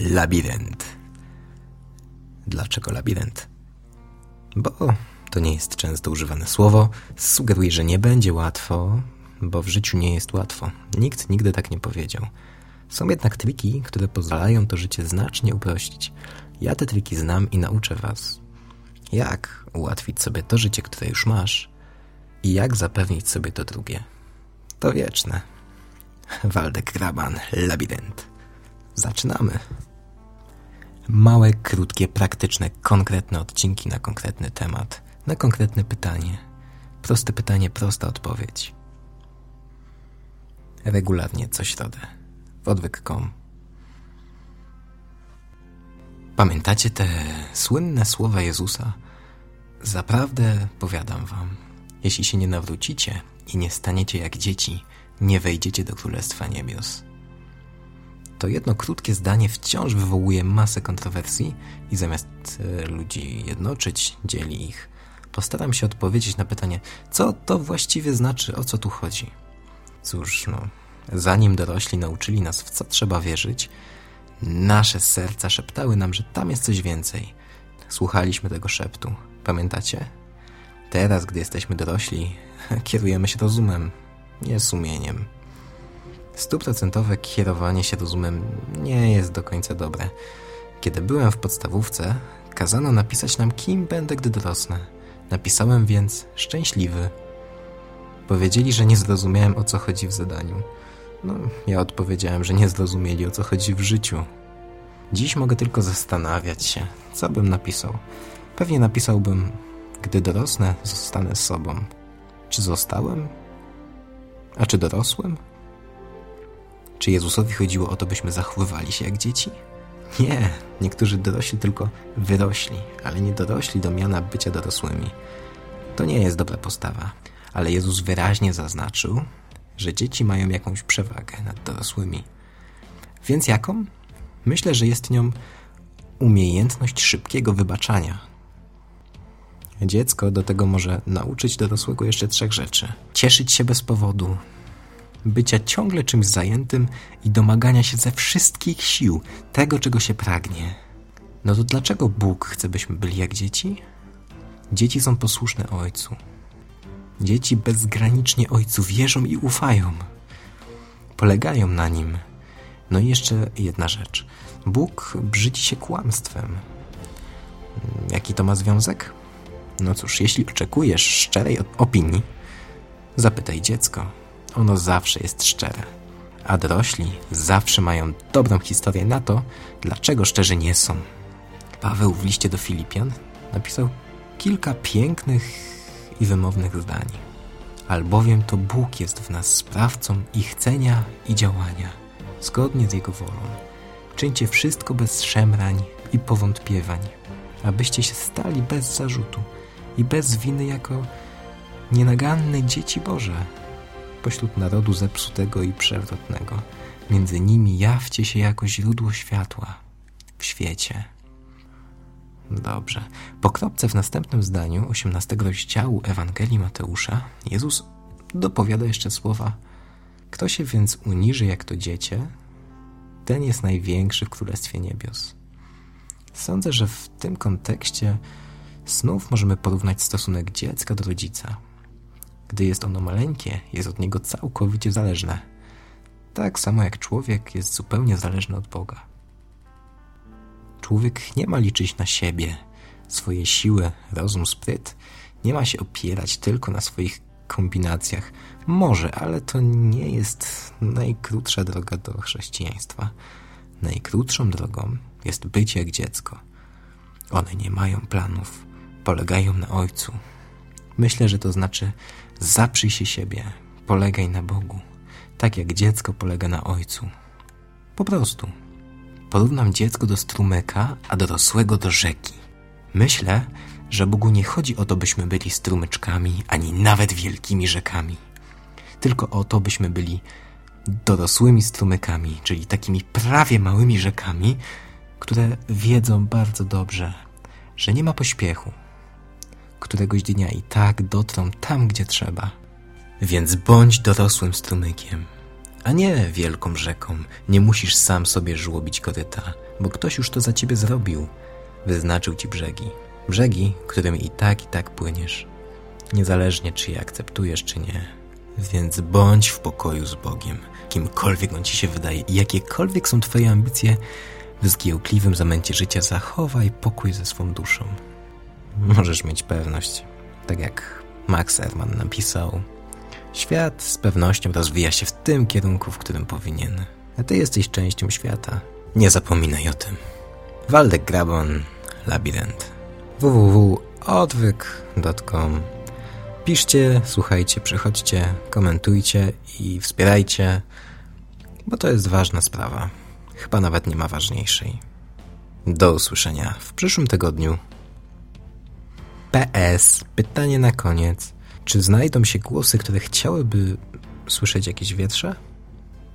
Labirynt. Dlaczego labirynt? Bo to nie jest często używane słowo, sugeruje, że nie będzie łatwo, bo w życiu nie jest łatwo. Nikt nigdy tak nie powiedział. Są jednak triki, które pozwalają to życie znacznie uprościć. Ja te triki znam i nauczę Was. Jak ułatwić sobie to życie, które już masz i jak zapewnić sobie to drugie. To wieczne. Waldek Graban, Labirynt. Zaczynamy. Małe, krótkie, praktyczne, konkretne odcinki na konkretny temat, na konkretne pytanie. Proste pytanie, prosta odpowiedź. Regularnie co środę. W odwyk.com Pamiętacie te słynne słowa Jezusa? Zaprawdę powiadam wam, jeśli się nie nawrócicie i nie staniecie jak dzieci, nie wejdziecie do Królestwa Niebios. To jedno krótkie zdanie wciąż wywołuje masę kontrowersji i zamiast e, ludzi jednoczyć, dzieli ich. Postaram się odpowiedzieć na pytanie, co to właściwie znaczy, o co tu chodzi. Cóż, no, zanim dorośli nauczyli nas, w co trzeba wierzyć, nasze serca szeptały nam, że tam jest coś więcej. Słuchaliśmy tego szeptu. Pamiętacie? Teraz, gdy jesteśmy dorośli, kierujemy się rozumem, nie sumieniem. Stuprocentowe kierowanie się rozumem nie jest do końca dobre. Kiedy byłem w podstawówce, kazano napisać nam, kim będę, gdy dorosnę. Napisałem więc szczęśliwy. Powiedzieli, że nie zrozumiałem, o co chodzi w zadaniu. No, ja odpowiedziałem, że nie zrozumieli, o co chodzi w życiu. Dziś mogę tylko zastanawiać się, co bym napisał. Pewnie napisałbym, gdy dorosnę, zostanę sobą. Czy zostałem? A czy dorosłem? Czy Jezusowi chodziło o to, byśmy zachowywali się jak dzieci? Nie, niektórzy dorośli tylko wyrośli, ale nie dorośli do miana bycia dorosłymi. To nie jest dobra postawa, ale Jezus wyraźnie zaznaczył, że dzieci mają jakąś przewagę nad dorosłymi. Więc jaką? Myślę, że jest nią umiejętność szybkiego wybaczania. Dziecko do tego może nauczyć dorosłego jeszcze trzech rzeczy: cieszyć się bez powodu, bycia ciągle czymś zajętym i domagania się ze wszystkich sił tego, czego się pragnie. No to dlaczego Bóg chce, byśmy byli jak dzieci? Dzieci są posłuszne Ojcu. Dzieci bezgranicznie Ojcu wierzą i ufają. Polegają na Nim. No i jeszcze jedna rzecz. Bóg brzydzi się kłamstwem. Jaki to ma związek? No cóż, jeśli oczekujesz szczerej opinii, zapytaj dziecko. Ono zawsze jest szczere. A dorośli zawsze mają dobrą historię na to, dlaczego szczerzy nie są. Paweł w liście do Filipian napisał kilka pięknych i wymownych zdań. Albowiem to Bóg jest w nas sprawcą i chcenia i działania, zgodnie z Jego wolą. Czyńcie wszystko bez szemrań i powątpiewań, abyście się stali bez zarzutu i bez winy jako nienaganne dzieci Boże, pośród narodu zepsutego i przewrotnego. Między nimi jawcie się jako źródło światła w świecie. Dobrze. Po kropce w następnym zdaniu 18 rozdziału Ewangelii Mateusza Jezus dopowiada jeszcze słowa Kto się więc uniży jak to dziecię, ten jest największy w Królestwie Niebios. Sądzę, że w tym kontekście znów możemy porównać stosunek dziecka do rodzica. Gdy jest ono maleńkie, jest od niego całkowicie zależne. Tak samo jak człowiek jest zupełnie zależny od Boga. Człowiek nie ma liczyć na siebie, swoje siły, rozum, spryt. Nie ma się opierać tylko na swoich kombinacjach. Może, ale to nie jest najkrótsza droga do chrześcijaństwa. Najkrótszą drogą jest bycie jak dziecko. One nie mają planów, polegają na Ojcu. Myślę, że to znaczy zaprzyj się siebie, polegaj na Bogu, tak jak dziecko polega na Ojcu. Po prostu. Porównam dziecko do strumyka, a dorosłego do rzeki. Myślę, że Bogu nie chodzi o to, byśmy byli strumyczkami, ani nawet wielkimi rzekami. Tylko o to, byśmy byli dorosłymi strumykami, czyli takimi prawie małymi rzekami, które wiedzą bardzo dobrze, że nie ma pośpiechu. Któregoś dnia i tak dotrą tam, gdzie trzeba. Więc bądź dorosłym strumykiem, a nie wielką rzeką. Nie musisz sam sobie żłobić koryta, bo ktoś już to za ciebie zrobił. Wyznaczył ci brzegi. Brzegi, którymi i tak, i tak płyniesz. Niezależnie, czy je akceptujesz, czy nie. Więc bądź w pokoju z Bogiem, kimkolwiek on ci się wydaje i jakiekolwiek są twoje ambicje, w zgiełkliwym zamęcie życia zachowaj pokój ze swą duszą. Możesz mieć pewność, tak jak Max Ehrman napisał, świat z pewnością rozwija się w tym kierunku, w którym powinien. A ty jesteś częścią świata. Nie zapominaj o tym. Waldek Grabon, Labirynt. www.odwyk.com Piszcie, słuchajcie, przychodźcie, komentujcie i wspierajcie, bo to jest ważna sprawa. Chyba nawet nie ma ważniejszej. Do usłyszenia w przyszłym tygodniu. PS. Pytanie na koniec. Czy znajdą się głosy, które chciałyby słyszeć jakieś wietrze?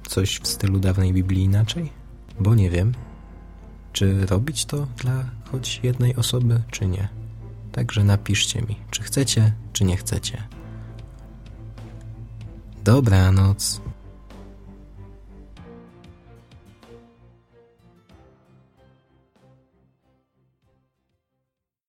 Coś w stylu dawnej Biblii inaczej? Bo nie wiem. Czy robić to dla choć jednej osoby, czy nie? Także napiszcie mi, czy chcecie, czy nie chcecie. Dobranoc.